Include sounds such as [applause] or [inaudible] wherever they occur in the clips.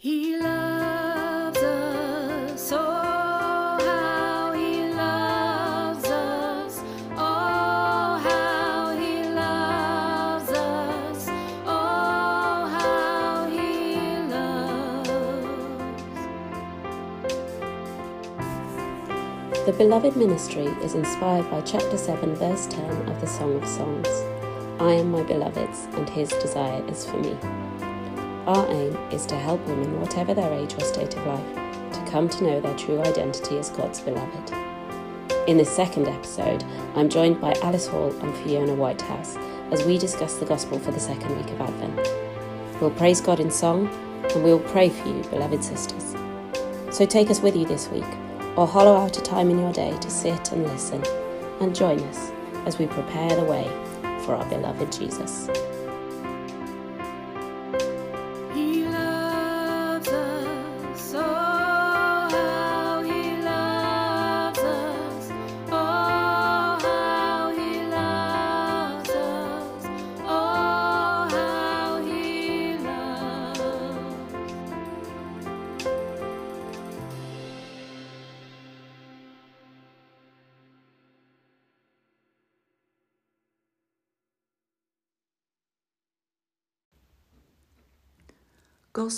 He loves us, oh, how he loves us, oh, how he loves us, oh, how he loves. The Beloved Ministry is inspired by chapter 7, verse 10 of the Song of Songs. I am my beloved's, and his desire is for me. Our aim is to help women, whatever their age or state of life, to come to know their true identity as God's beloved. In this second episode, I'm joined by Alice Hall and Fiona Whitehead as we discuss the Gospel for the second week of Advent. We'll praise God in song and we'll pray for you, beloved sisters. So take us with you this week, or hollow out a time in your day to sit and listen, and join us as we prepare the way for our beloved Jesus.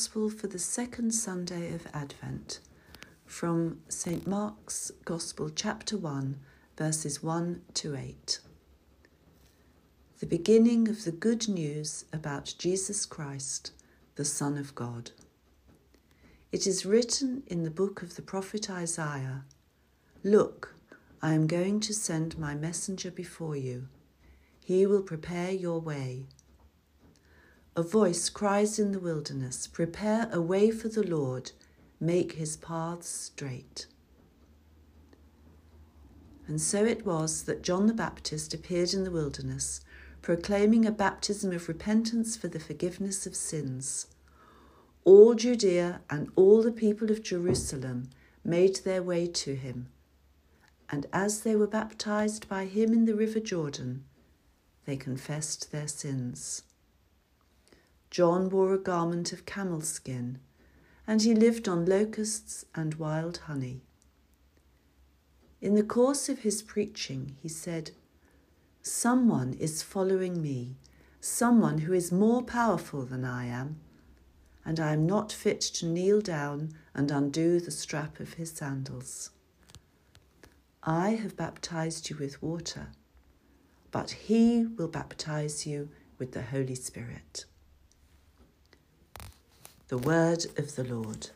Gospel for the second Sunday of Advent from St. Mark's Gospel, chapter 1, verses 1 to 8. The beginning of the good news about Jesus Christ, the Son of God. It is written in the book of the prophet Isaiah Look, I am going to send my messenger before you. He will prepare your way. A voice cries in the wilderness, Prepare a way for the Lord, make his paths straight. And so it was that John the Baptist appeared in the wilderness, proclaiming a baptism of repentance for the forgiveness of sins. All Judea and all the people of Jerusalem made their way to him. And as they were baptized by him in the river Jordan, they confessed their sins. John wore a garment of camel skin, and he lived on locusts and wild honey. In the course of his preaching, he said, Someone is following me, someone who is more powerful than I am, and I am not fit to kneel down and undo the strap of his sandals. I have baptized you with water, but he will baptize you with the Holy Spirit. The word of the Lord.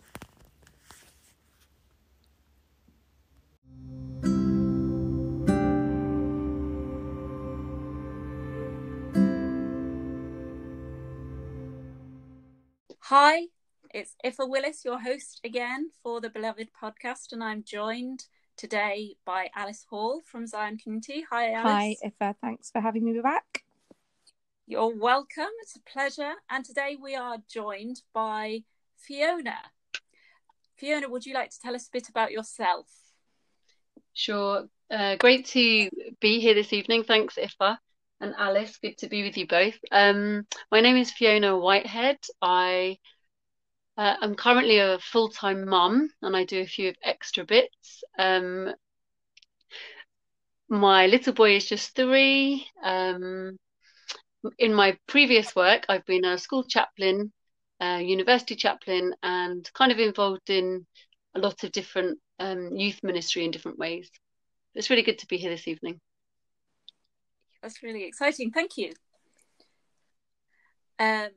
Hi, it's Iffa Willis, your host again for the Beloved podcast, and I'm joined today by Alice Hall from Sion Community. Hi, Alice. Hi, Iffa. Thanks for having me back. You're welcome. It's a pleasure. And today we are joined by Fiona. Fiona, would you like to tell us a bit about yourself? Sure. Uh, great to be here this evening. Thanks, Iffa and Alice. Good to be with you both. Um, my name is Fiona Whitehead. I uh, am currently a full-time mum, and I do a few extra bits. Um, my little boy is just three. Um, in my previous work, I've been a school chaplain, uh, university chaplain, and kind of involved in a lot of different um, youth ministry in different ways. It's really good to be here this evening. That's really exciting. Thank you. Um,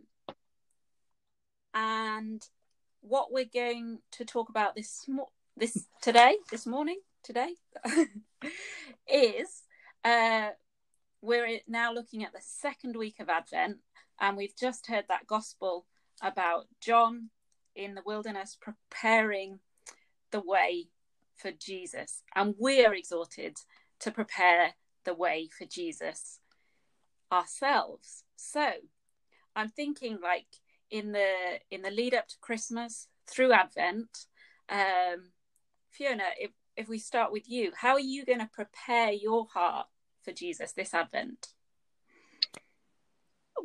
and what we're going to talk about this mo- this today, this morning, today, [laughs] is uh, we're now looking at the second week of Advent, and we've just heard that gospel about John in the wilderness preparing the way for Jesus, and we're exhorted to prepare the way for Jesus ourselves. So, I'm thinking like in the in the lead up to Christmas through Advent, um, Fiona, if if we start with you, how are you going to prepare your heart for Jesus this Advent?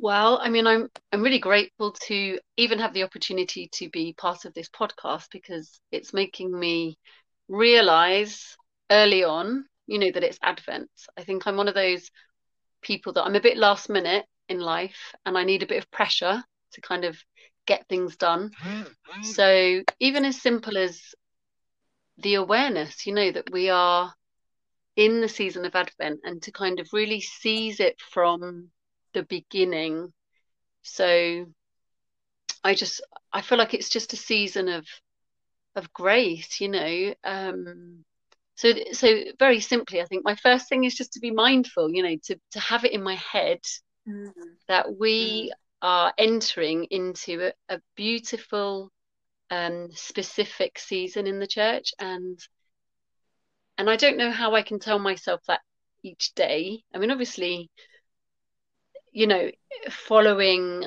Well, I mean, I'm I'm really grateful to even have the opportunity to be part of this podcast because it's making me realize early on, you know, that it's Advent. I think I'm one of those people that I'm a bit last minute in life and I need a bit of pressure to kind of get things done. So even as simple as the awareness, you know, that we are in the season of Advent and to kind of really seize it from the beginning. So I just I feel like it's just a season of of grace, you know. Um so so very simply, I think my first thing is just to be mindful, you know, to to have it in my head Mm. that we Mm. are entering into a, a beautiful um specific season in the church and and I don't know how I can tell myself that each day. I mean, obviously, you know, following,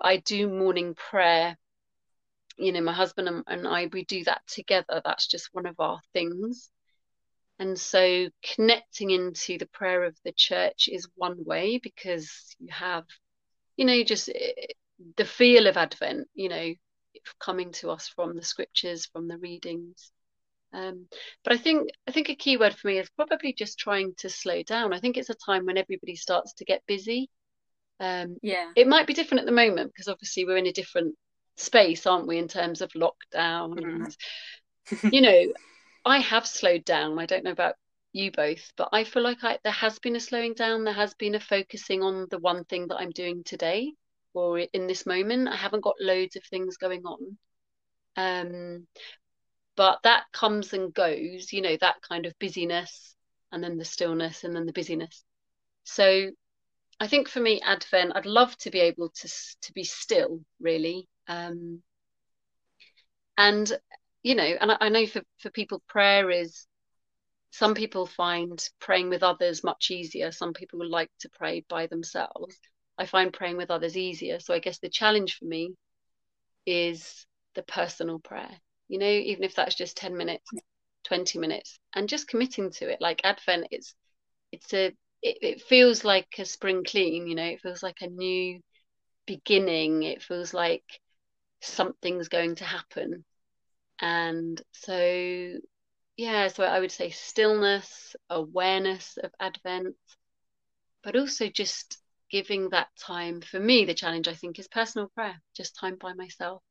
I do morning prayer. You know, my husband and, and I, we do that together. That's just one of our things. And so connecting into the prayer of the church is one way because you have, you know, just eh, the feel of Advent, you know, coming to us from the scriptures, from the readings. Um, but I think I think a key word for me is probably just trying to slow down. I think it's a time when everybody starts to get busy. Um, Yeah. it might be different at the moment because obviously we're in a different space, aren't we, in terms of lockdown Mm. and [laughs] you know, I have slowed down. I don't know about you both, but I feel like I there has been a slowing down. There has been a focusing on the one thing that I'm doing today or in this moment. I haven't got loads of things going on. Um, but that comes and goes, you know, that kind of busyness and then the stillness and then the busyness. So I think for me, Advent, I'd love to be able to to be still, really. Um, and you know, and I, I know for for people, prayer is. Some people find praying with others much easier. Some people like to pray by themselves. I find praying with others easier. So I guess the challenge for me is the personal prayer. You know, even if that's just 10 minutes, 20 minutes, and just committing to it. Like Advent, it's it's a it, it feels like a spring clean, you know, it feels like a new beginning. It feels like something's going to happen. And so yeah, so I would say stillness, awareness of Advent, but also just giving that time. For me, the challenge I think is personal prayer, just time by myself,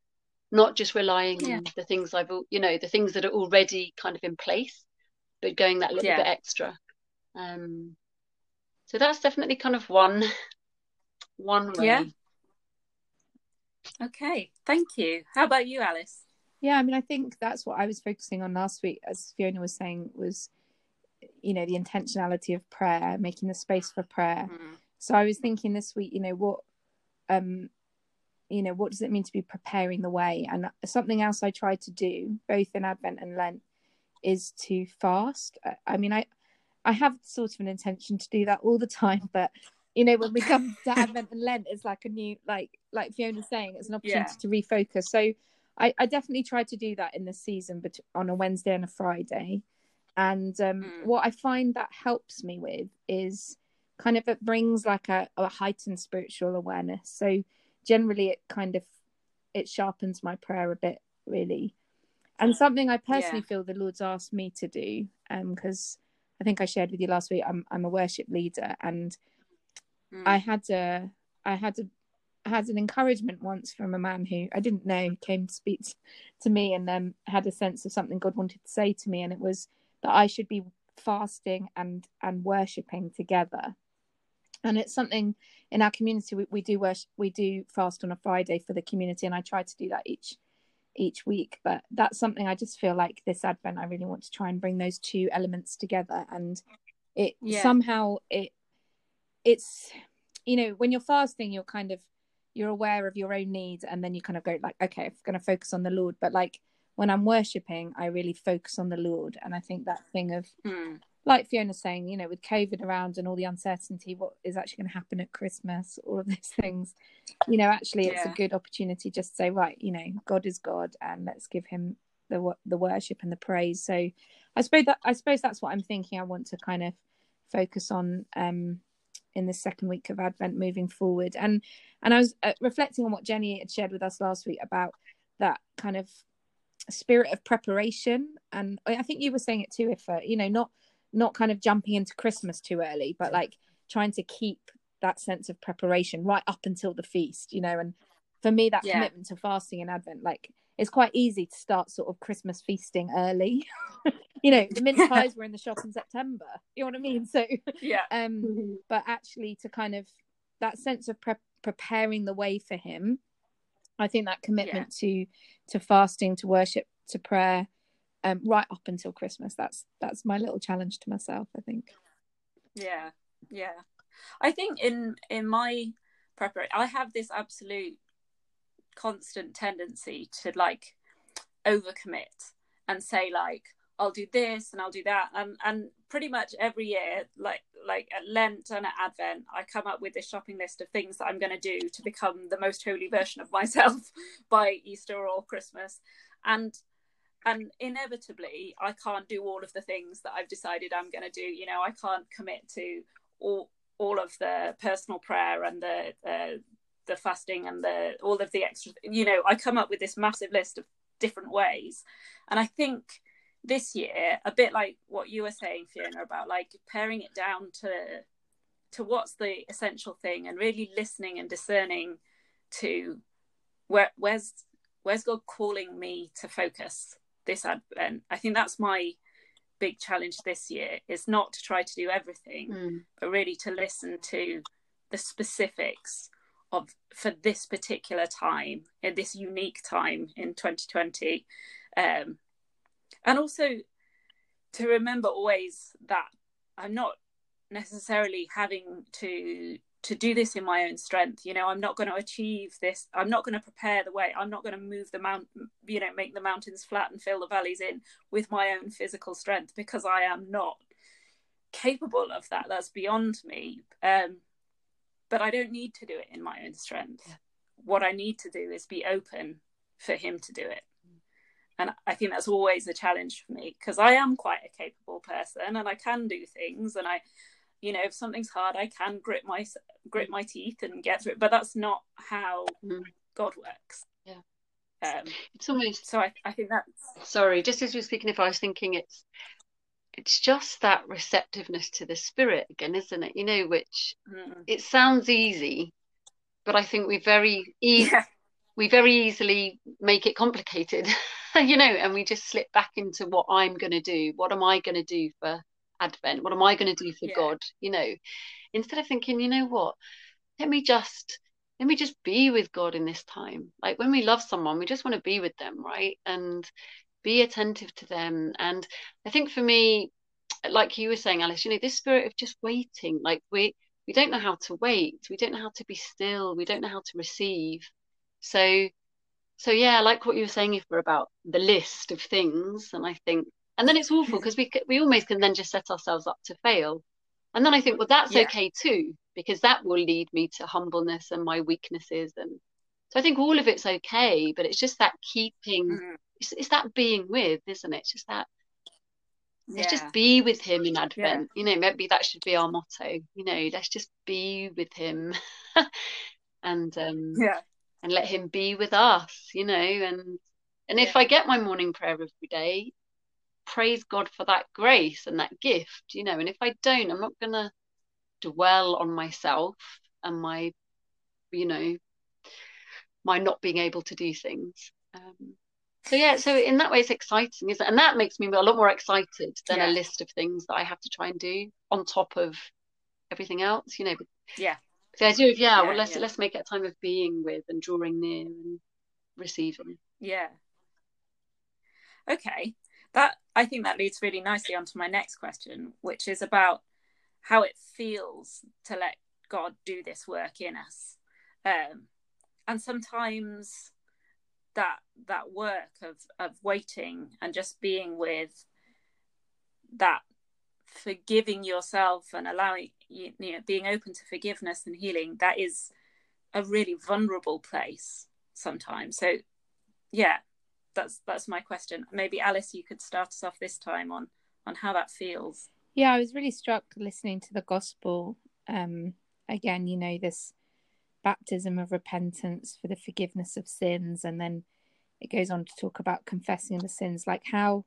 not just relying Yeah. on the things I've, you know, the things that are already kind of in place, but going that little Yeah. bit extra. Um, so that's definitely kind of one, [laughs] one way. Yeah. Okay. Thank you. How about you, Alice? Yeah, I mean, I think that's what I was focusing on last week, as Fiona was saying, was you know the intentionality of prayer, making the space for prayer. Mm. So I was thinking this week, you know, what, um, you know, what does it mean to be preparing the way? And something else I try to do, both in Advent and Lent, is to fast. I- I mean, I, I have sort of an intention to do that all the time, [laughs] but you know, when we come [laughs] to Advent and Lent, it's like a new, like, like Fiona's saying, it's an opportunity Yeah. to refocus. So I, I definitely try to do that in the season, but on a Wednesday and a Friday. And um, Mm. what I find that helps me with is kind of it brings like a, a heightened spiritual awareness. So generally, it kind of it sharpens my prayer a bit, really. And something I personally Yeah. feel the Lord's asked me to do, um because I think I shared with you last week. I'm I'm a worship leader, and Mm. I had a I had a I had an encouragement once from a man who I didn't know came to speak to me and um, had a sense of something God wanted to say to me, and it was that I should be fasting and and worshiping together. And it's something in our community we, we do worship we do fast on a Friday for the community, and I try to do that each each week. But that's something I just feel like this Advent I really want to try and bring those two elements together, and it Yeah. somehow it it's you know when you're fasting you're kind of you're aware of your own needs and then you kind of go like okay i'm going to focus on the lord but like when i'm worshipping i really focus on the lord and i think that thing of Mm. Like fiona's saying you know with covid around and all the uncertainty what is actually going to happen at christmas all of these things you know actually it's Yeah. a good opportunity just to say right you know god is god and let's give him the the worship and the praise so i suppose that i suppose that's what i'm thinking i want to kind of focus on um in this second week of Advent moving forward. And and I was uh, reflecting on what Jenny had shared with us last week about that kind of spirit of preparation. And I think you were saying it too, if you know, not not kind of jumping into Christmas too early, but like trying to keep that sense of preparation right up until the feast, you know. And for me, that Yeah. commitment to fasting in Advent, like it's quite easy to start sort of Christmas feasting early. [laughs] you know, the mince [laughs] pies were in the shop in September. You know what I mean? So Yeah. um but actually to kind of that sense of pre- preparing the way for him i think that commitment to to fasting to worship to prayer um right up until christmas. That's that's my little challenge to myself i think. Yeah, yeah. I think in in my preparation, I have this absolute constant tendency to like overcommit and say like I'll do this and I'll do that, and and pretty much every year, like like at Lent and at Advent, I come up with this shopping list of things that I'm going to do to become the most holy version of [laughs] myself by Easter or Christmas, and and inevitably I can't do all of the things that I've decided I'm going to do. You know, I can't commit to all all of the personal prayer and the uh, the fasting and the all of the extra. You know, I come up with this massive list of different ways, and I think this year, a bit like what you were saying, Fiona, about like paring it down to to what's the essential thing and really listening and discerning to where where's where's God calling me to focus this advent. I think that's my big challenge this year is not to try to do everything, Mm. but really to listen to the specifics of for this particular time in this unique time in 2020 um, and also to remember always that i'm not necessarily having to to do this in my own strength you know i'm not going to achieve this i'm not going to prepare the way i'm not going to move the mount you know make the mountains flat and fill the valleys in with my own physical strength because i am not capable of that that's beyond me um but i don't need to do it in my own strength Yeah. what i need to do is be open for him to do it and i think that's always a challenge for me because i am quite a capable person and i can do things and i you know if something's hard i can grit my grit my teeth and get through it but that's not how Mm. god works Yeah. um It's almost so i, I think that's sorry, just as you were speaking, if I was thinking it's it's just that receptiveness to the spirit again, isn't it? You know, which mm, it sounds easy, but I think we very e- [laughs] yeah we very easily make it complicated, [laughs] you know, and we just slip back into what I'm going to do. What am I going to do for Advent? What am I going to do for Yeah. God? You know, instead of thinking, you know what, let me just let me just be with God in this time. Like when we love someone, we just want to be with them, right? And be attentive to them. And I think for me, like you were saying, Alice, you know, this spirit of just waiting, like we we don't know how to wait, we don't know how to be still, we don't know how to receive. So so yeah, I like what you were saying, Iffa, about the list of things, and I think, and then it's awful because we we almost can then just set ourselves up to fail, and then I think, well, that's Yeah. okay too, because that will lead me to humbleness and my weaknesses, and so I think all of it's okay, but it's just that keeping, Mhm. it's, it's that being with, isn't it? It's just that let's just be with him in Advent, you know, maybe that should be our motto, you know, let's just be with him, [laughs] and um yeah. and let him be with us, you know, and and if I get my morning prayer every day, praise God for that grace and that gift, you know, and if I don't, I'm not gonna dwell on myself and my, you know, my not being able to do things. Um, so yeah, so in that way it's exciting, isn't it? And that makes me a lot more excited than Yeah. a list of things that I have to try and do on top of everything else, you know. yeah The idea of yeah, Yeah, well let's yeah. let's make it a time of being with and drawing near and receiving. Yeah. Okay. That I think that leads really nicely onto my next question, which is about how it feels to let God do this work in us. Um, and sometimes that that work of of waiting and just being with that forgiving yourself and allowing you, you know being open to forgiveness and healing that is a really vulnerable place sometimes so yeah that's that's my question maybe alice you could start us off this time on on how that feels Yeah, I was really struck listening to the gospel um, again, you know, this baptism of repentance for the forgiveness of sins, and then it goes on to talk about confessing the sins, like how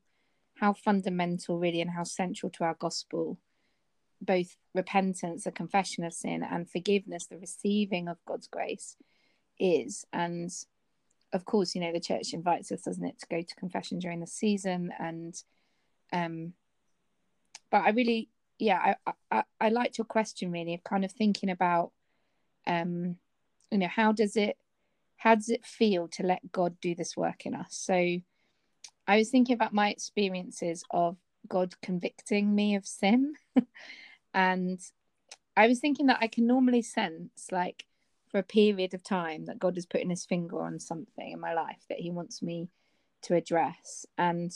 how fundamental really and how central to our gospel both repentance, a confession of sin, and forgiveness, the receiving of God's grace, is. And of course, you know, the church invites us, doesn't it, to go to confession during the season. And, um, but I really, yeah, I, I, I liked your question really of kind of thinking about, um, you know, how does it, how does it feel to let God do this work in us? So I was thinking about my experiences of God convicting me of sin. [laughs] and I was thinking that I can normally sense, like, for a period of time, that God is putting his finger on something in my life that he wants me to address. And,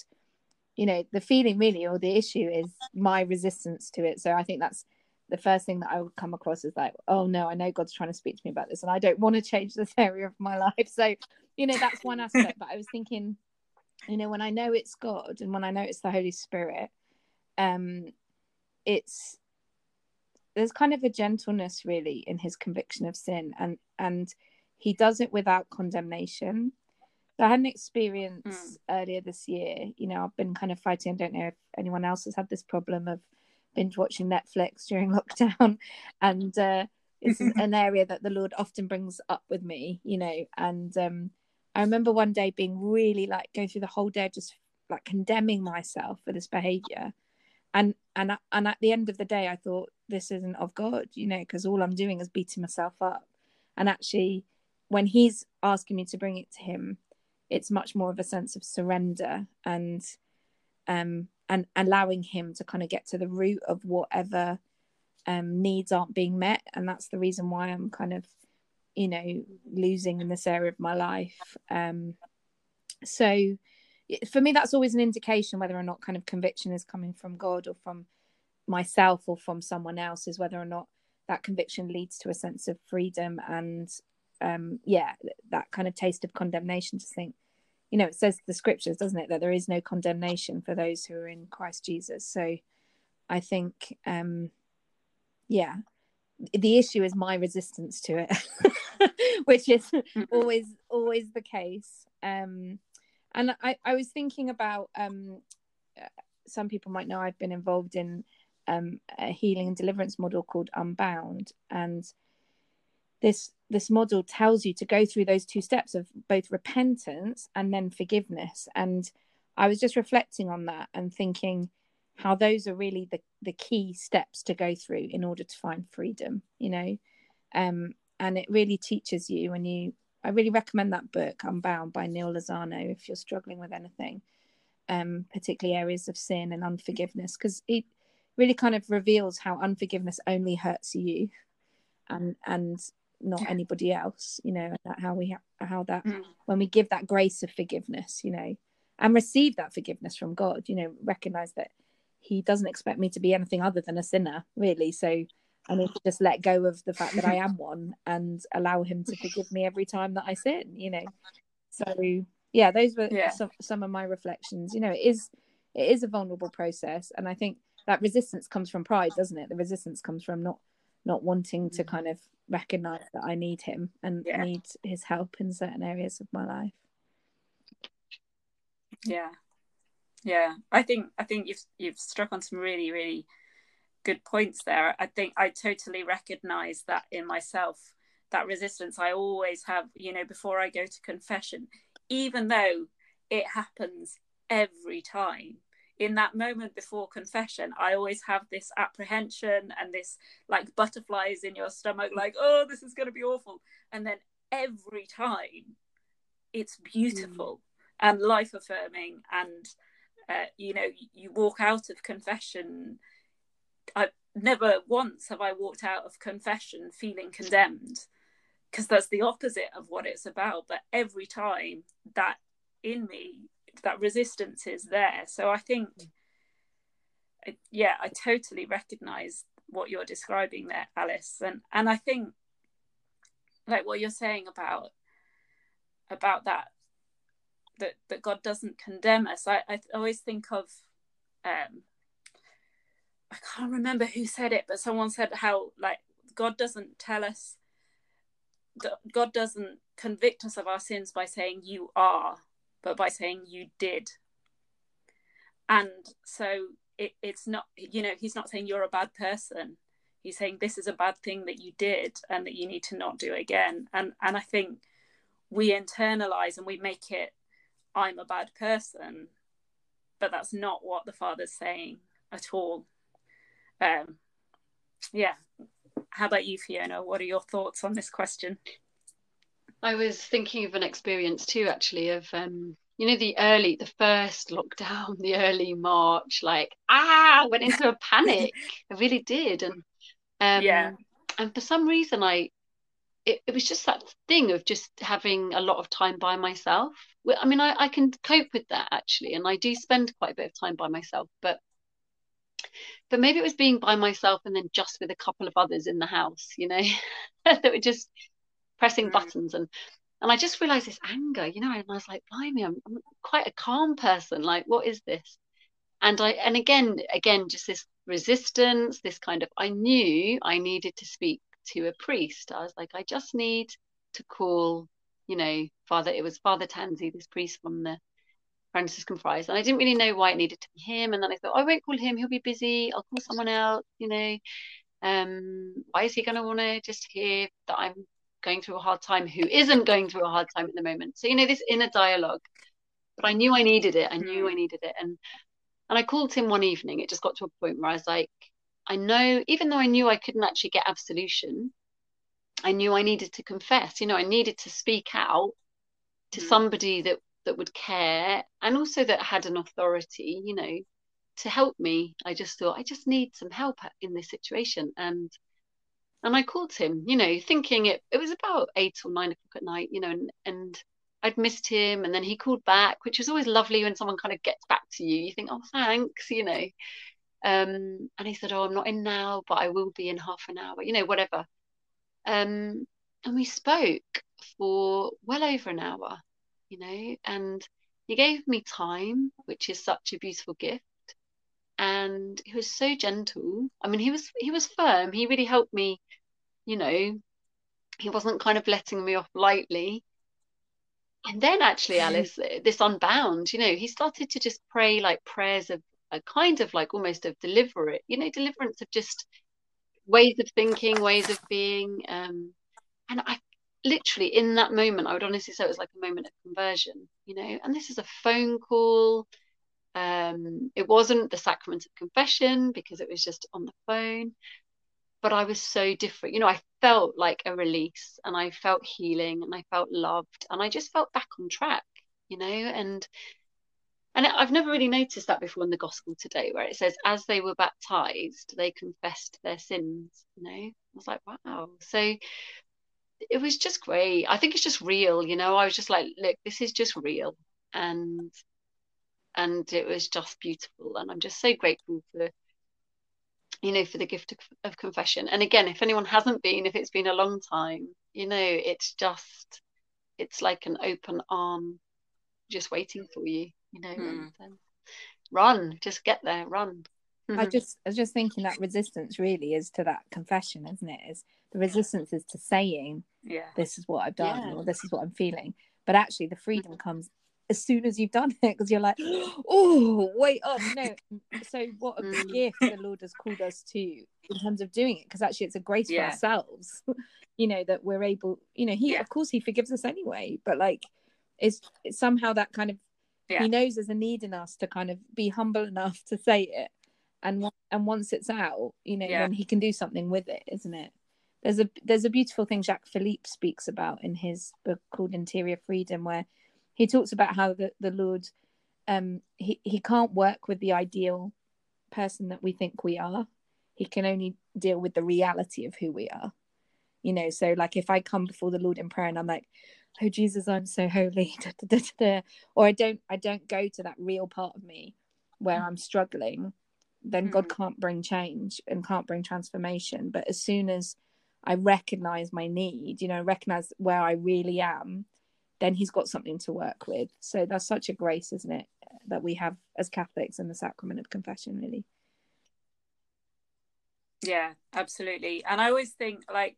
you know, the feeling really or the issue is my resistance to it. So I think that's the first thing that I would come across is like, oh no, I know God's trying to speak to me about this and I don't want to change this [laughs] area of my life. So, you know, that's one aspect. but I was thinking, you know, when I know it's God and when I know it's the Holy Spirit, um, it's there's kind of a gentleness really in his conviction of sin and and he does it without condemnation so i had an experience mm. earlier this year you know i've been kind of fighting i don't know if anyone else has had this problem of binge watching netflix [laughs] during lockdown and uh it's an [laughs] area that the lord often brings up with me you know and um i remember one day being really like going through the whole day just like condemning myself for this behavior and and and at the end of the day i thought this isn't of god you know because all i'm doing is beating myself up. And actually when he's asking me to bring it to him it's much more of a sense of surrender and um and allowing him to kind of get to the root of whatever um needs aren't being met. And that's the reason why i'm kind of you know losing in this area of my life. Um so for me that's always an indication whether or not kind of conviction is coming from god or from myself or from someone else is whether or not that conviction leads to a sense of freedom and um yeah that kind of taste of condemnation. To think you know it says the scriptures doesn't it that there is no condemnation for those who are in christ jesus. So i think um yeah the issue is my resistance to it [laughs] which is mm-hmm. always always the case. Um and I, I was thinking about um, uh, some people might know I've been involved in um, a healing and deliverance model called Unbound, and this this model tells you to go through those two steps of both repentance and then forgiveness. And I was just reflecting on that and thinking how those are really the the key steps to go through in order to find freedom. You know, um, and it really teaches you when you I really recommend that book, Unbound by Neal Lozano, if you're struggling with anything, um, particularly areas of sin and unforgiveness, because it really kind of reveals how unforgiveness only hurts you and and not anybody else, you know, and how we ha- how that mm. when we give that grace of forgiveness, you know, and receive that forgiveness from God, you know, recognize that He doesn't expect me to be anything other than a sinner, really. So I need to just let go of the fact that I am one and allow him to forgive me every time that I sin, you know. So yeah, those were yeah. some some of my reflections. You know, it is it is a vulnerable process and I think that resistance comes from pride, doesn't it? The resistance comes from not not wanting to mm. kind of recognize that I need him and yeah. need his help in certain areas of my life. Yeah. Yeah. I think I think you've you've struck on some really, really good points there. I think I totally recognize that in myself, that resistance I always have, you know, before I go to confession, even though it happens every time. In that moment before confession, I always have this apprehension and this like butterflies in your stomach, like, oh, this is going to be awful. And then every time it's beautiful mm. and life affirming. And, uh, you know, you walk out of confession I never once have I walked out of confession feeling condemned because that's the opposite of what it's about. But every time that in me, that resistance is there. So I think, yeah, I totally recognize what you're describing there, Alice, and and I think like what you're saying about about that that that God doesn't condemn us. I, I always think of um, I can't remember who said it, but someone said how like God doesn't tell us God doesn't convict us of our sins by saying you are, but by saying you did. And so it, it's not, you know, he's not saying you're a bad person. He's saying this is a bad thing that you did and that you need to not do again. And and I think we internalize and we make it I'm a bad person, but that's not what the father's saying at all. Um, yeah. How about you, Fiona? What are your thoughts on this question? I was thinking of an experience too, actually, of um, you know, the early, the first lockdown, [laughs] the early March, like ah, went into a [laughs] panic. I really did, and um, Yeah. and for some reason, I it, it was just that thing of just having a lot of time by myself. I mean, I, I can cope with that actually, and I do spend quite a bit of time by myself, but but maybe it was being by myself and then just with a couple of others in the house, you know, [laughs] that were just pressing Mm. buttons and and I just realized this anger, you know, and I was like, blimey, I'm, I'm quite a calm person. Like, what is this? And I and again, again, just this resistance, this kind of I knew I needed to speak to a priest. I was like, I just need to call, you know, Father, it was Father Tansy, this priest from the Franciscan Friars. And I didn't really know why it needed to be him. And then I thought, I won't call him, he'll be busy. I'll call someone else, you know. Um, why is he gonna want to just hear that I'm going through a hard time who isn't going through a hard time at the moment? So, you know, this inner dialogue. But I knew I needed it. I knew Mm. I needed it. And and I called him one evening. It just got to a point where I was like, I know, even though I knew I couldn't actually get absolution, I knew I needed to confess. You know, I needed to speak out to Mm. somebody that that would care and also that had an authority, you know, to help me. I just thought I just need some help in this situation. And and I called him, you know, thinking it it was about eight or nine o'clock at night, you know, and and I'd missed him and then he called back, which is always lovely when someone kind of gets back to you. You think, oh thanks, you know. Um, and he said, Oh, I'm not in now, but I will be in half an hour, you know, whatever. Um, and we spoke for well over an hour, you know, and he gave me time, which is such a beautiful gift. And he was so gentle. I mean, he was he was firm. He really helped me, you know, he wasn't kind of letting me off lightly. And then actually, Alice, this unbound, you know, he started to just pray like prayers of a kind of like almost of deliverance, you know, deliverance of just ways of thinking, ways of being. Um, and I literally in that moment, I would honestly say it was like a moment of conversion, you know. And this is a phone call. Um, it wasn't the sacrament of confession because it was just on the phone. But I was so different. You know, I felt like a release and I felt healing and I felt loved and I just felt back on track, you know, and and I've never really noticed that before in the gospel today, where it says, as they were baptized, they confessed their sins. You know, I was like, wow. So it was just great. I think it's just real. You know, I was just like, look, this is just real, and and it was just beautiful. And I'm just so grateful for, you know, for the gift of, of confession. And again, if anyone hasn't been, if it's been a long time, you know, it's just, it's like an open arm, just waiting for you you know, Mm. and, um, run, just get there, run. I just I was just thinking that resistance really is to that confession, isn't it? Is the resistance is to saying Yeah. this is what I've done Yeah. or this is what I'm feeling. But actually the freedom comes as soon as you've done [laughs] it because you're like, oh wait up, no. [laughs] So what a Mm. gift the Lord has called us to in terms of doing it, because actually it's a grace Yeah. for ourselves, [laughs] you know, that we're able, you know, he Yeah. of course he forgives us anyway, but like it's, it's somehow that kind of he knows there's a need in us to kind of be humble enough to say it and and once it's out you know Yeah. he can do something with it isn't it? There's a there's a beautiful thing Jacques Philippe speaks about in his book called Interior Freedom where he talks about how the, the Lord um he, he can't work with the ideal person that we think we are. He can only deal with the reality of who we are. You know so like if I come before the Lord in prayer and I'm like oh Jesus I'm so holy [laughs] or I don't I don't go to that real part of me where I'm struggling then God Mm. can't bring change and can't bring transformation but as soon as I recognize my need you know recognize where I really am then he's got something to work with so that's such a grace isn't it that we have as Catholics in the sacrament of confession really Yeah, absolutely. And I always think like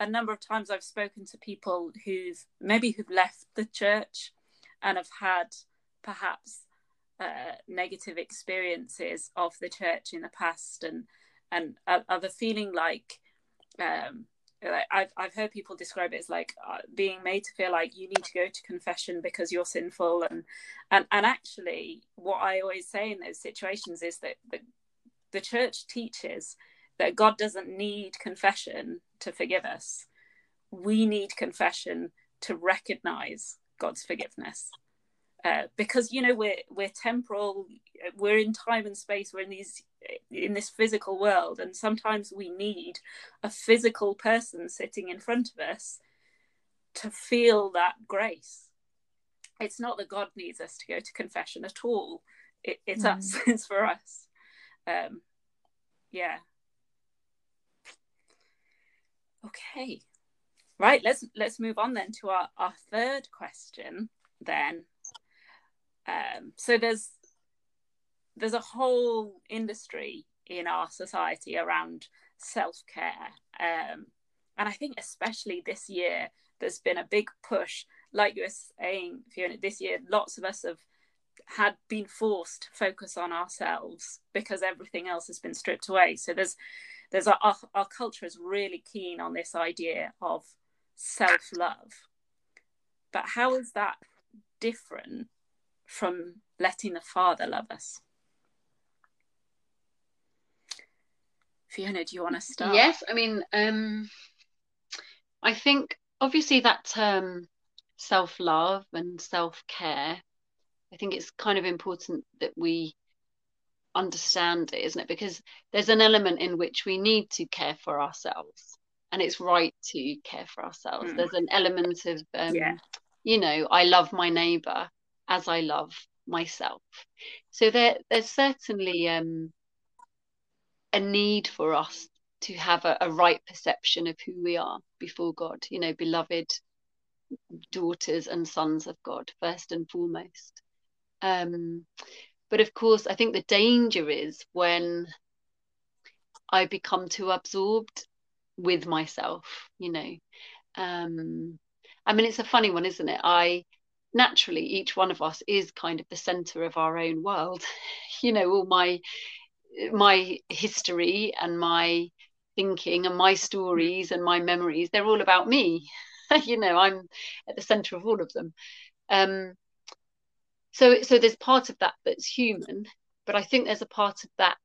a number of times I've spoken to people who've maybe who've left the church and have had perhaps uh, negative experiences of the church in the past and and are, a feeling like um like I've, I've heard people describe it as like uh, being made to feel like you need to go to confession because you're sinful and and and actually what i always say in those situations is that the, the church teaches that god doesn't need confession to forgive us. We need confession to recognize god's forgiveness uh, because you know we're we're temporal we're in time and space we're in these in this physical world and sometimes we need a physical person sitting in front of us to feel that grace. It's not that god needs us to go to confession at all. It, it's mm. us. [laughs] It's for us. Um yeah. Okay. Right let's let's move on then to our our third question then um, so there's there's a whole industry in our society around self care, um, and I think especially this year there's been a big push. Like you were saying, Fiona, this year lots of us have had been forced to focus on ourselves because everything else has been stripped away. So there's there's our, our, our culture is really keen on this idea of self love. But how is that different from letting the Father love us. Fiona, do you want to start? Yes, I mean, um, I think obviously that term self love and self care, I think it's kind of important that we understand it, isn't it? Because there's an element in which we need to care for ourselves, and it's right to care for ourselves. Mm. There's an element of, um, yeah. you know, I love my neighbor as I love myself. So there, there's certainly um, a need for us to have a, a, right perception of who we are before God, you know, beloved daughters and sons of God, first and foremost. Um, but of course, I think the danger is when I become too absorbed with myself, you know. Um, I mean, it's a funny one, isn't it? I naturally each one of us is kind of the center of our own world. [laughs] You know all my my history and my thinking and my stories and my memories they're all about me. [laughs] You know i'm at the center of all of them. Um so so there's part of that that's human but i think there's a part of that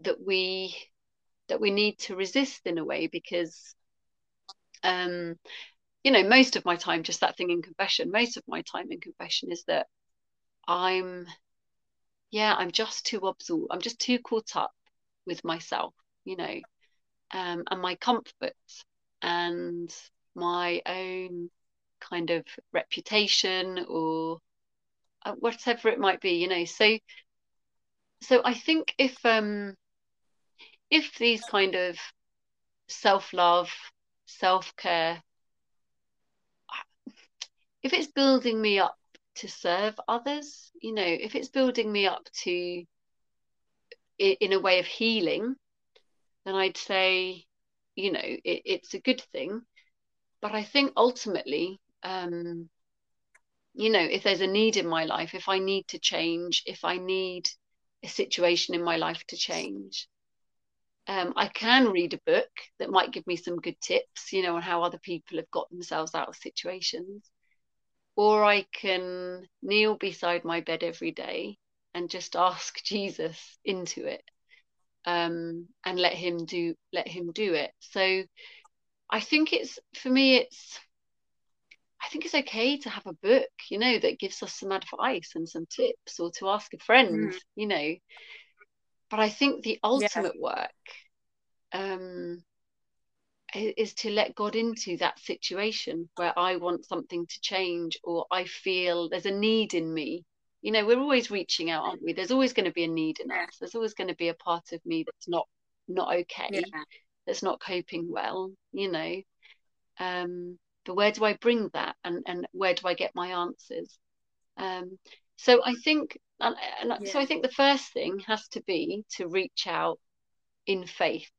that we that we need to resist in a way because um you know, most of my time, just that thing in confession, most of my time in confession is that I'm, yeah, I'm just too absorbed. I'm just too caught up with myself, you know, um, and my comfort and my own kind of reputation or uh, whatever it might be, you know. So, so I think if um, if these kind of self love, self care if it's building me up to serve others, you know, if it's building me up to in a way of healing, then I'd say, you know, it, it's a good thing. But I think ultimately, um, you know, if there's a need in my life, if I need to change, if I need a situation in my life to change, um, I can read a book that might give me some good tips, you know, on how other people have got themselves out of situations or I can kneel beside my bed every day and just ask [laughs] Jesus into it um, and let him do let him do it. So I think it's for me it's I think it's okay to have a book, you know, that gives us some advice and some tips or to ask a friend, mm. you know. But I think the ultimate yeah. work um, is to let God into that situation where I want something to change or I feel there's a need in me. You know, we're always reaching out, aren't we? There's always going to be a need in us. There's always going to be a part of me that's not not okay, yeah. that's not coping well, you know. Um, but where do I bring that and, and where do I get my answers? Um, so I think and, and yeah. so I think the first thing has to be to reach out in faith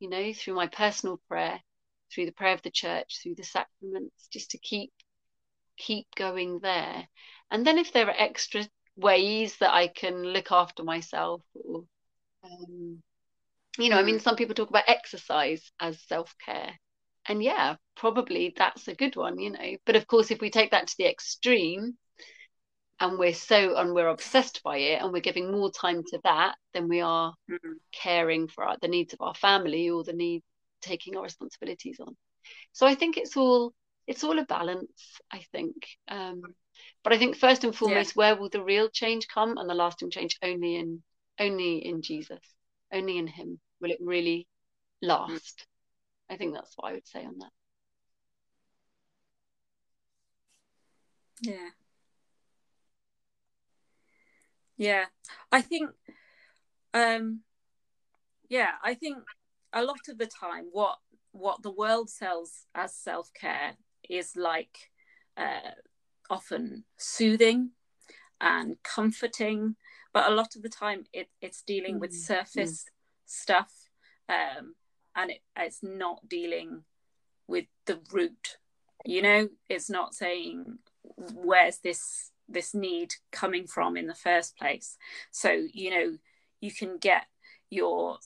you know, through my personal prayer, through the prayer of the church, through the sacraments, just to keep keep going there. And then if there are extra ways that I can look after myself or um, you know, I mean, some people talk about exercise as self care. And yeah, probably that's a good one, you know. But of course, if we take that to the extreme and we're so, and we're obsessed by it and we're giving more time to that than we are Mm. caring for our, the needs of our family or the need taking our responsibilities on. So I think it's all, it's all a balance, I think. Um, but I think first and foremost, where will the real change come and the lasting change only in, only in Jesus, only in him will it really last. I think that's what I would say on that. Yeah. Yeah. I think um yeah, I think a lot of the time what what the world sells as self-care is like uh often soothing and comforting, but a lot of the time it, it's dealing with Mm, surface stuff um and it, it's not dealing with the root. You know it's not saying where's this this need coming from in the first place so you know you can get your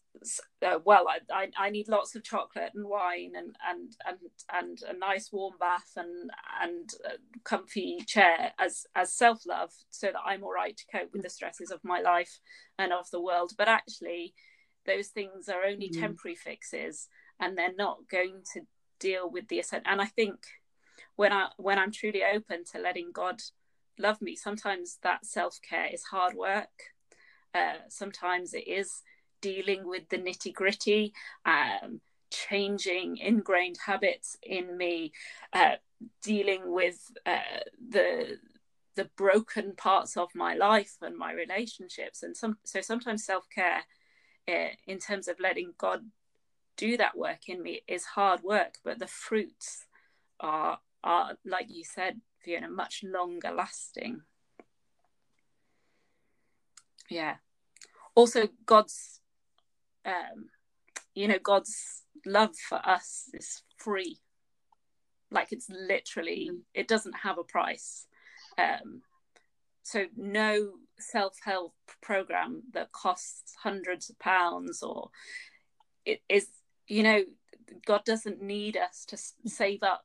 uh, well I, I need lots of chocolate and wine and and and and a nice warm bath and and a comfy chair as as self-love so that i'm all right to cope with the stresses of my life and of the world but actually those things are only Mm. temporary fixes and they're not going to deal with the essential and i think when i when i'm truly open to letting god love me. Sometimes that self-care is hard work. Uh, sometimes it is dealing with the nitty gritty um, changing ingrained habits in me uh, dealing with uh, the the broken parts of my life and my relationships. And some so sometimes self-care uh, in terms of letting god do that work in me is hard work but the fruits are are like you said Fiona much longer lasting. Yeah. Also god's um you know god's love for us is free. Like it's literally it doesn't have a price. Um so no self-help program that costs hundreds of pounds or it is you know god doesn't need us to save up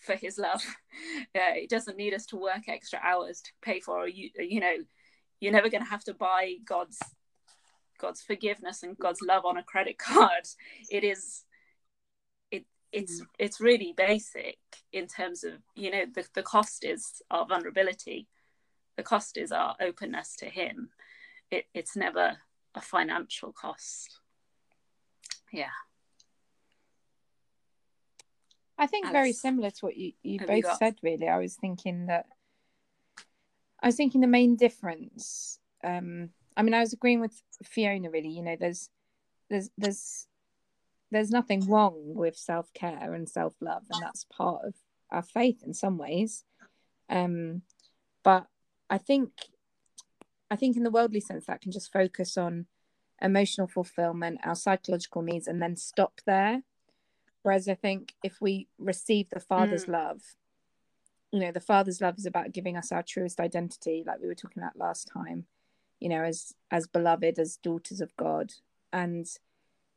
for his love. [laughs] Yeah he doesn't need us to work extra hours to pay for you you know you're never going to have to buy god's god's forgiveness and god's love on a credit [laughs] card. It is it it's mm. it's really basic in terms of you know the, the cost is our vulnerability the cost is our openness to him. It, it's never a financial cost. Yeah I think very similar to what you, you both said, really. I was thinking that I was thinking the main difference. Um, I mean, I was agreeing with Fiona. Really, you know, there's there's there's there's nothing wrong with self care and self love, and that's part of our faith in some ways. Um, but I think I think in the worldly sense that can just focus on emotional fulfillment, our psychological needs, and then stop there. Whereas I think if we receive the Father's love, you know, the Father's love is about giving us our truest identity, like we were talking about last time, you know, as as beloved, as daughters of God. And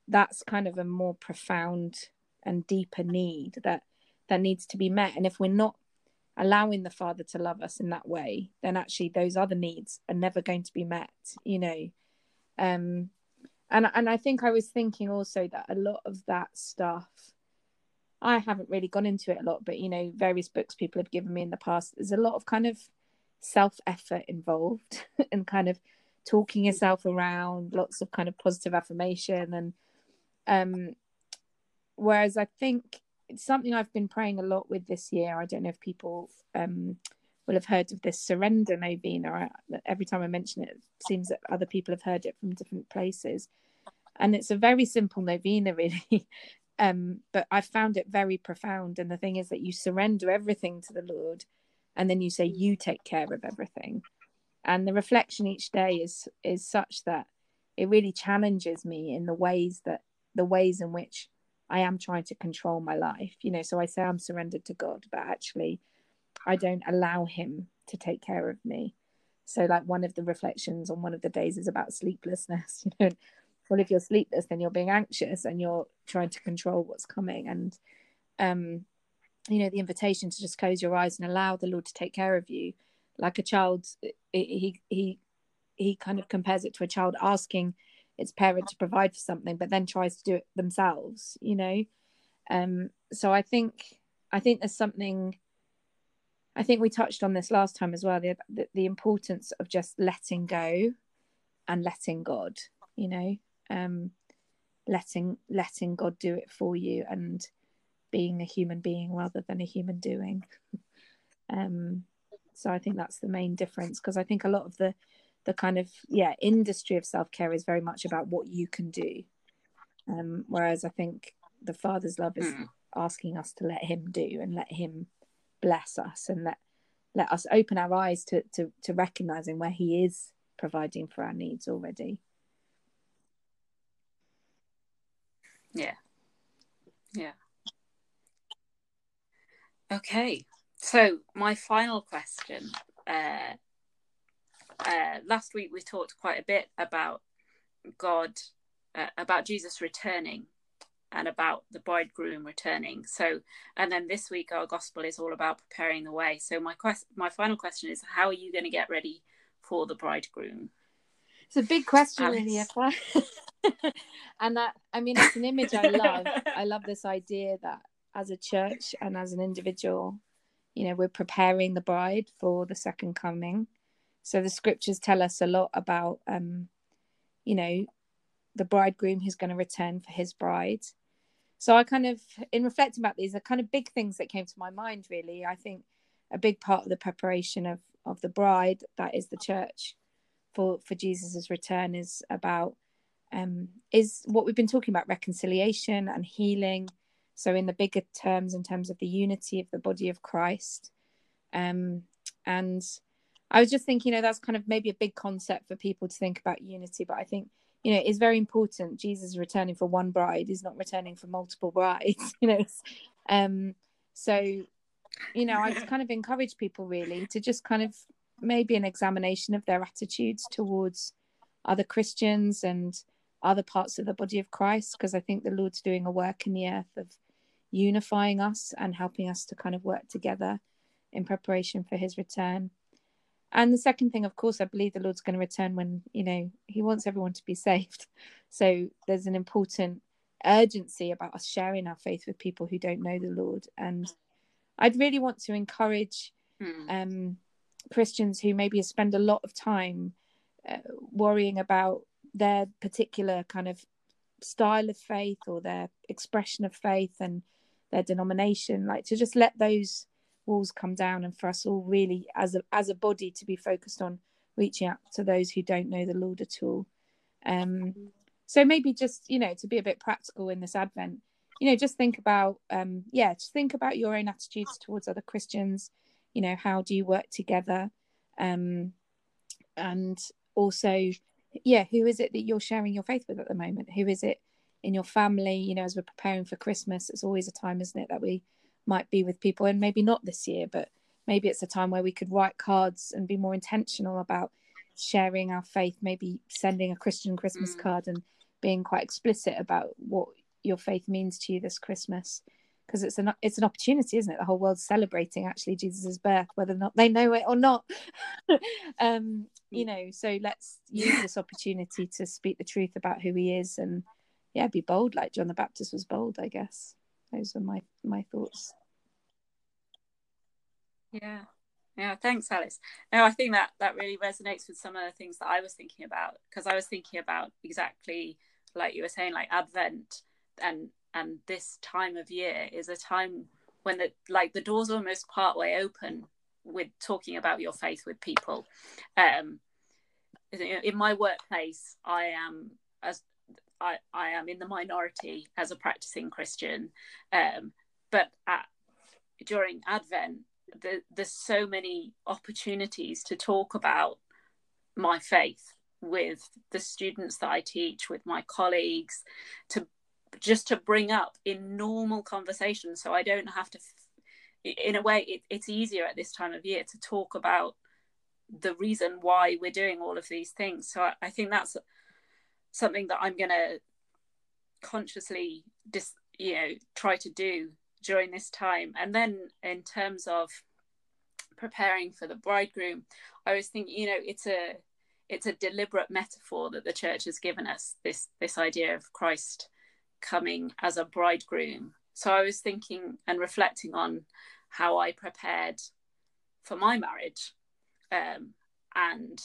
that's kind of a more profound and deeper need that that needs to be met. And if we're not allowing the Father to love us in that way, then actually those other needs are never going to be met, you know. Um and and I think I was thinking also that a lot of that stuff I haven't really gone into it a lot, but you know, various books people have given me in the past, there's a lot of kind of self effort involved [laughs] and kind of talking yourself around, lots of kind of positive affirmation and um whereas I think it's something I've been praying a lot with this year. I don't know if people um will have heard of this surrender novena. I, every time I mention it, it seems that other people have heard it from different places. And it's a very simple novena, [laughs] really. Um, but I found it very profound. And the thing is that you surrender everything to the Lord, and then you say, "You take care of everything." And the reflection each day is is such that it really challenges me in the ways that the ways in which I am trying to control my life. You know, so I say I'm surrendered to God, but actually I don't allow him to take care of me. So like one of the reflections on one of the days is about sleeplessness, [laughs] you know. Well, if you're sleepless, then you're being anxious and you're trying to control what's coming. And um, you know, the invitation to just close your eyes and allow the Lord to take care of you, like a child. He he he kind of compares it to a child asking its parent to provide for something, but then tries to do it themselves. You know, um. So I think I think there's something I think we touched on this last time as well the, the, the importance of just letting go and letting God, you know, um, letting letting God do it for you and being a human being rather than a human doing. [laughs] um, so I think that's the main difference because I think a lot of the the kind of yeah industry of self care is very much about what you can do, um, whereas I think the Father's love is mm. asking us to let Him do and let Him bless us and let let us open our eyes to to, to recognizing where he is providing for our needs already yeah yeah okay so my final question uh, uh, last week we talked quite a bit about god uh, about jesus returning and about the bridegroom returning. So, and then this week our gospel is all about preparing the way. So my quest, my final question is, how are you going to get ready for the bridegroom? It's a big question, Alice. [laughs] and that, I mean, it's an image I love. I love this idea that as a church and as an individual, you know, we're preparing the bride for the second coming. So the scriptures tell us a lot about, um, you know, the bridegroom who's going to return for his bride so I kind of, in reflecting about these, are kind of big things that came to my mind. Really, I think a big part of the preparation of of the bride, that is the church, for for Jesus's return, is about um, is what we've been talking about reconciliation and healing. So in the bigger terms, in terms of the unity of the body of Christ, um, and I was just thinking, you know, that's kind of maybe a big concept for people to think about unity, but I think you know it's very important. Jesus returning for one bride. He's not returning for multiple brides [laughs] you know. Um so you know i just kind of encourage people really to just kind of maybe an examination of their attitudes towards other christians and other parts of the body of christ because i think the lord's doing a work in the earth of unifying us and helping us to kind of work together in preparation for his return and the second thing, of course, I believe the Lord's going to return when, you know, He wants everyone to be saved. [laughs] So there's an important urgency about us sharing our faith with people who don't know the Lord. And I'd really want to encourage hmm. um, Christians who maybe spend a lot of time uh, worrying about their particular kind of style of faith or their expression of faith and their denomination, like to just let those walls come down and for us all really as a as a body to be focused on reaching out to those who don't know the lord at all. Um so maybe just you know to be a bit practical in this advent you know just think about um yeah just think about your own attitudes towards other christians you know how do you work together? Um and also yeah who is it that you're sharing your faith with at the moment? Who is it in your family? You know as we're preparing for christmas it's always a time isn't it that we might be with people and maybe not this year but maybe it's a time where we could write cards and be more intentional about sharing our faith maybe sending a christian christmas mm. card and being quite explicit about what your faith means to you this christmas because it's an it's an opportunity isn't it? The whole world's celebrating actually jesus's birth whether or not they know it or not. [laughs] Um you know so let's use this opportunity to speak the truth about who he is and yeah be bold like john the baptist was bold i guess. Those are my my thoughts. Yeah. Yeah thanks alice. No i think that that really resonates with some of the things that i was thinking about because i was thinking about exactly like you were saying like advent and and this time of year is a time when the like the doors almost part way open with talking about your faith with people um in my workplace i am as I, I am in the minority as a practicing Christian. Um, but at, during Advent, the, there's so many opportunities to talk about my faith with the students that I teach, with my colleagues, to just to bring up in normal conversation so I don't have to in a way it, it's easier at this time of year to talk about the reason why we're doing all of these things. So I, I think that's something that I'm going to consciously dis, you know try to do during this time. And then in terms of preparing for the bridegroom I was thinking you know it's a it's a deliberate metaphor that the church has given us this this idea of Christ coming as a bridegroom. So I was thinking and reflecting on how I prepared for my marriage um, and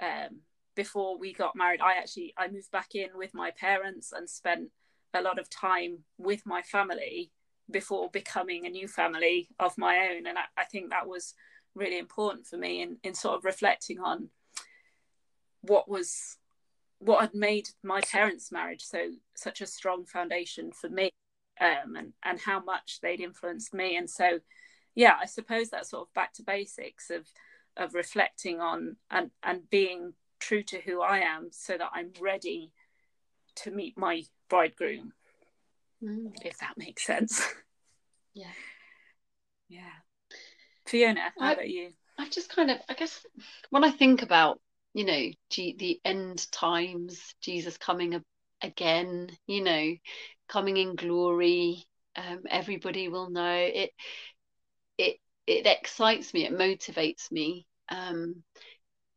um, before we got married I actually I moved back in with my parents and spent a lot of time with my family before becoming a new family of my own. And I, I think that was really important for me in, in sort of reflecting on what was what had made my parents' marriage so such a strong foundation for me um, and and how much they'd influenced me. And so yeah I suppose that sort of back to basics of of reflecting on and and being true to who I am so that I'm ready to meet my bridegroom mm. if that makes sense. [laughs] Yeah. Yeah. Fiona how I, about you? I just kind of i guess when i think about you know G- the end times jesus coming again you know coming in glory um, everybody will know. It it it excites me it motivates me um,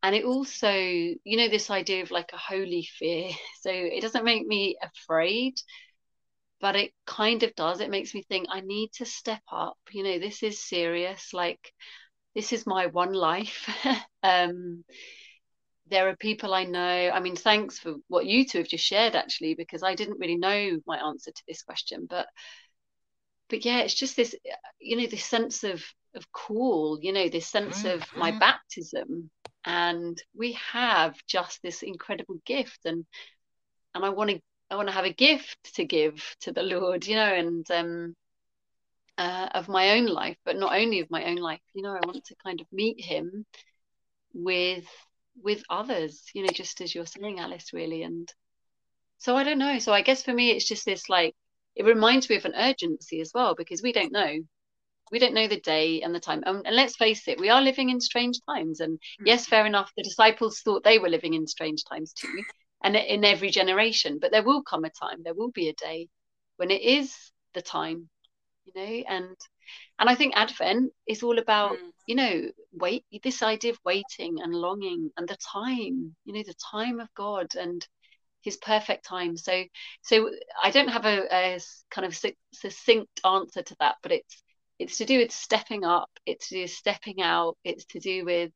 and it also you know this idea of like a holy fear. [laughs] So it doesn't make me afraid but it kind of does. It makes me think i need to step up. You know this is serious. Like this is my one life. [laughs] Um there are people i know i mean thanks for what you two have just shared actually because i didn't really know my answer to this question but but yeah it's just this you know this sense of of call you know this sense of my mm-hmm. baptism and we have just this incredible gift and and I want to I want to have a gift to give to the Lord you know and um uh, of my own life but not only of my own life you know I want to kind of meet him with with others you know just as you're saying Alice really and so I don't know so I guess for me it's just this like it reminds me of an urgency as well because we don't know we don't know the day and the time. Um, and let's face it, we are living in strange times. And mm. yes, fair enough, the disciples thought they were living in strange times too, and in every generation. But there will come a time, there will be a day when it is the time, you know. And and I think Advent is all about, mm. you know, wait, this idea of waiting and longing and the time, you know, the time of God and his perfect time so so i don't have a, a kind of succinct answer to that but it's it's to do with stepping up it's to do with stepping out it's to do with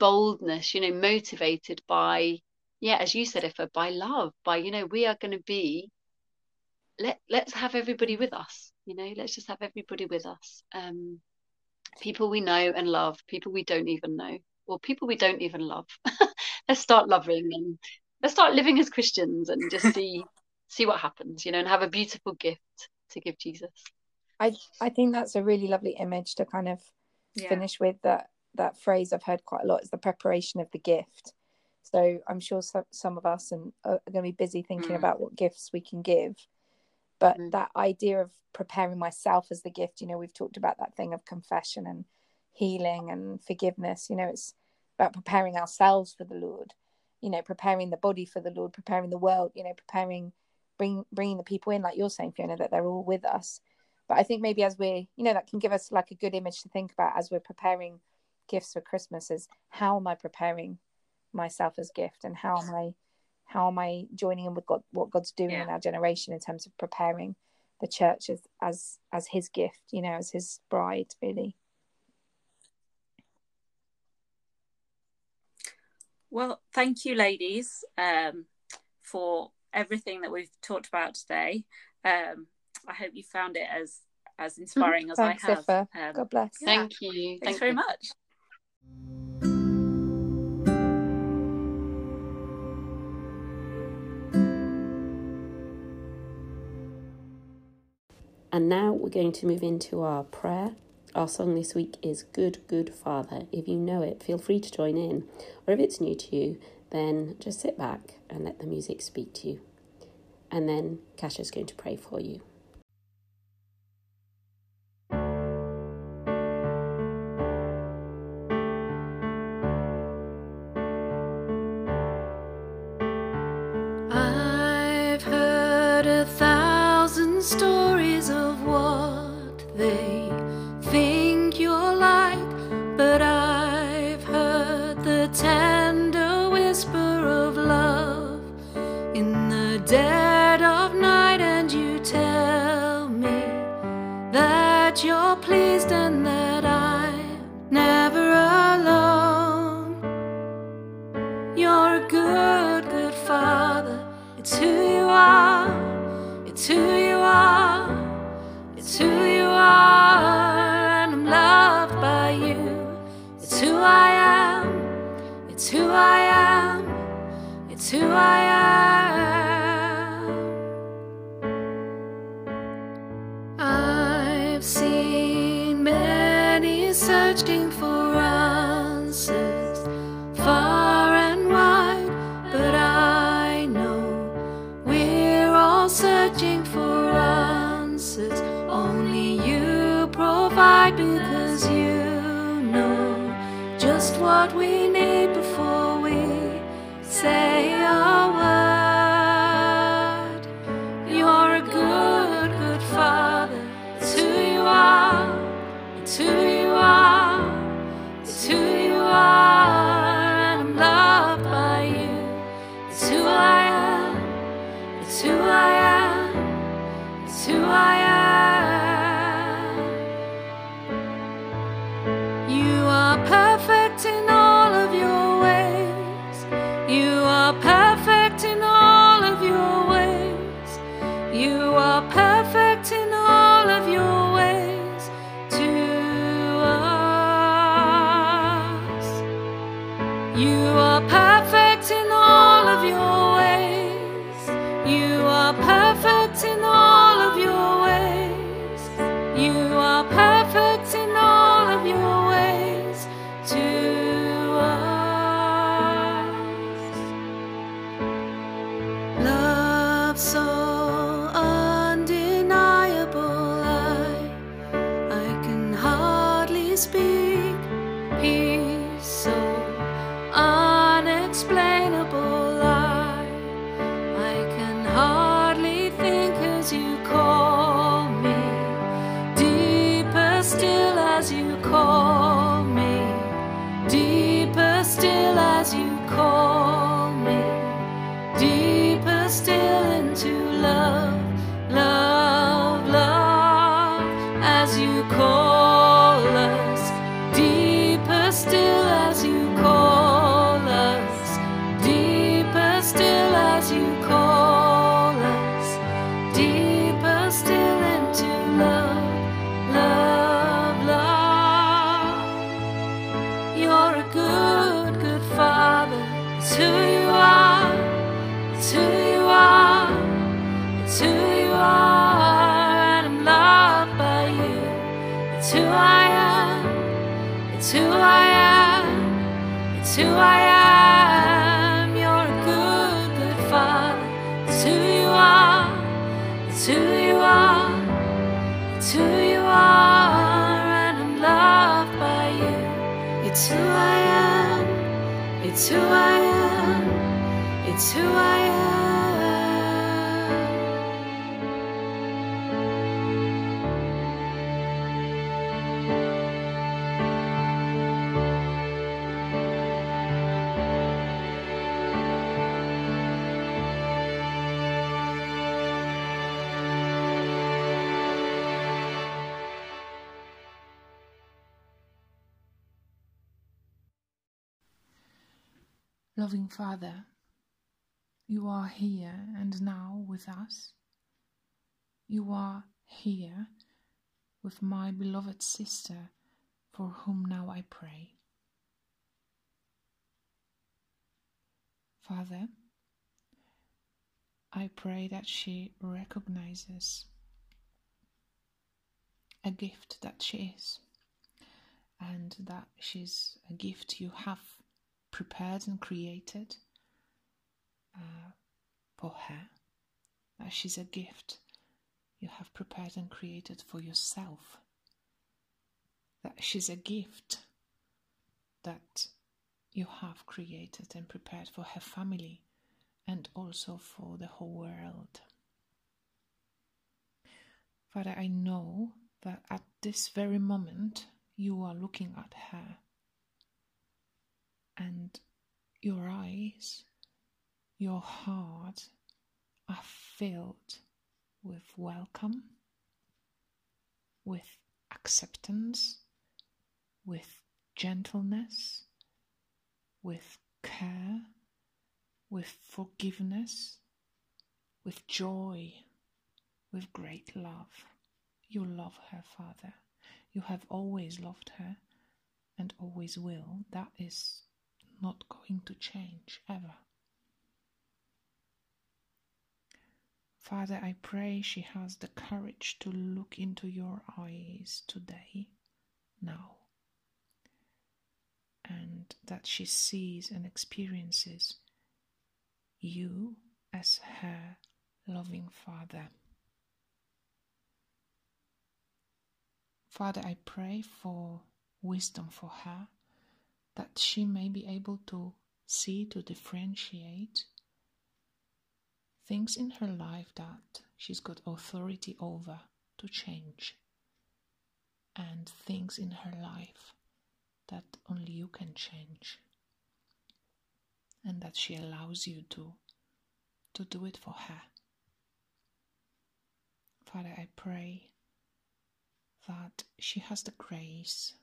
boldness you know motivated by yeah as you said if by love by you know we are going to be let let's have everybody with us you know let's just have everybody with us um people we know and love people we don't even know or people we don't even love [laughs] let's start loving and let's start living as christians and just [laughs] see see what happens you know and have a beautiful gift to give jesus I I think that's a really lovely image to kind of yeah. finish with that that phrase I've heard quite a lot is the preparation of the gift. So I'm sure some, some of us and are going to be busy thinking mm. about what gifts we can give. But mm. that idea of preparing myself as the gift, you know, we've talked about that thing of confession and healing and forgiveness. You know, it's about preparing ourselves for the Lord. You know, preparing the body for the Lord, preparing the world. You know, preparing, bring bringing the people in, like you're saying, Fiona, that they're all with us but i think maybe as we you know that can give us like a good image to think about as we're preparing gifts for christmas is how am i preparing myself as gift and how am i how am i joining in with god what god's doing yeah. in our generation in terms of preparing the church as as as his gift you know as his bride really well thank you ladies um, for everything that we've talked about today um, I hope you found it as as mm-hmm. inspiring as Thanks, I have. Um, God bless. Yeah. Thank you. Thanks Thank very you. much. And now we're going to move into our prayer. Our song this week is Good, Good Father. If you know it, feel free to join in. Or if it's new to you, then just sit back and let the music speak to you. and then Kasha's going to pray for you. In the dead of night, and you tell me that you're pleased and that I'm never alone. You're a good, good father. It's who you are. It's who you are. It's who you are. And I'm loved by you. It's who I am. It's who I am. It's who I am. Searching for answers far and wide, but I know we're all searching for answers. Only you provide because you know just what we need before who I am. You are perfect in all of your ways. You are perfect in all of your ways. You are perfect in all of your ways to us. You are perfect It's who I am. It's who I am. It's who I am. Loving Father, you are here and now with us. You are here with my beloved sister, for whom now I pray. Father, I pray that she recognizes a gift that she is, and that she's a gift you have prepared and created uh, for her. that she's a gift you have prepared and created for yourself, that she's a gift that you have created and prepared for her family and also for the whole world. Father, I know that at this very moment you are looking at her and your eyes, your heart are filled with welcome, with acceptance, with gentleness, with care, with forgiveness, with joy, with great love. You love her, Father. You have always loved her and always will. That is not going to change ever. Father, I pray she has the courage to look into your eyes today, now, and that she sees and experiences you as her loving Father. Father, I pray for wisdom for her that she may be able to see, to differentiate things in her life that she's got authority over to change, and things in her life that only you can change, and that she allows you to to do it for her. Father, I pray that she has the grace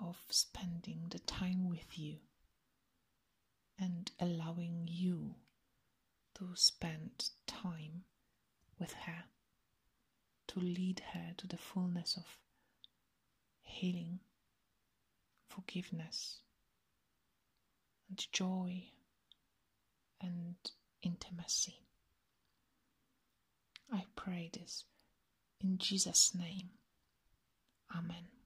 of spending the time with you and allowing you to spend time with her, to lead her to the fullness of healing, forgiveness, and joy and intimacy. I pray this in Jesus' name. Amen.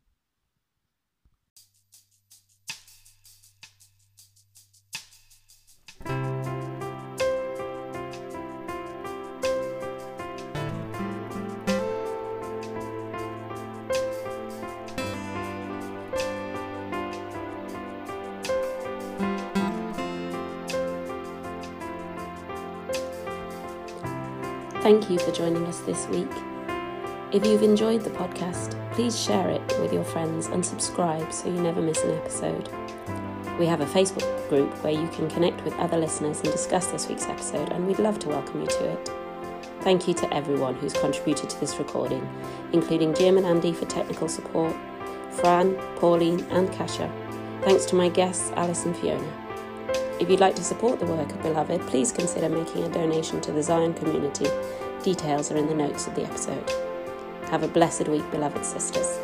Thank you for joining us this week. If you've enjoyed the podcast, please share it with your friends and subscribe so you never miss an episode. We have a Facebook group where you can connect with other listeners and discuss this week's episode, and we'd love to welcome you to it. Thank you to everyone who's contributed to this recording, including Jim and Andy for technical support, Fran, Pauline, and Kasha. Thanks to my guests, Alice and Fiona. If you'd like to support the work of Beloved, please consider making a donation to the Sion community. Details are in the notes of the episode. Have a blessed week, beloved sisters.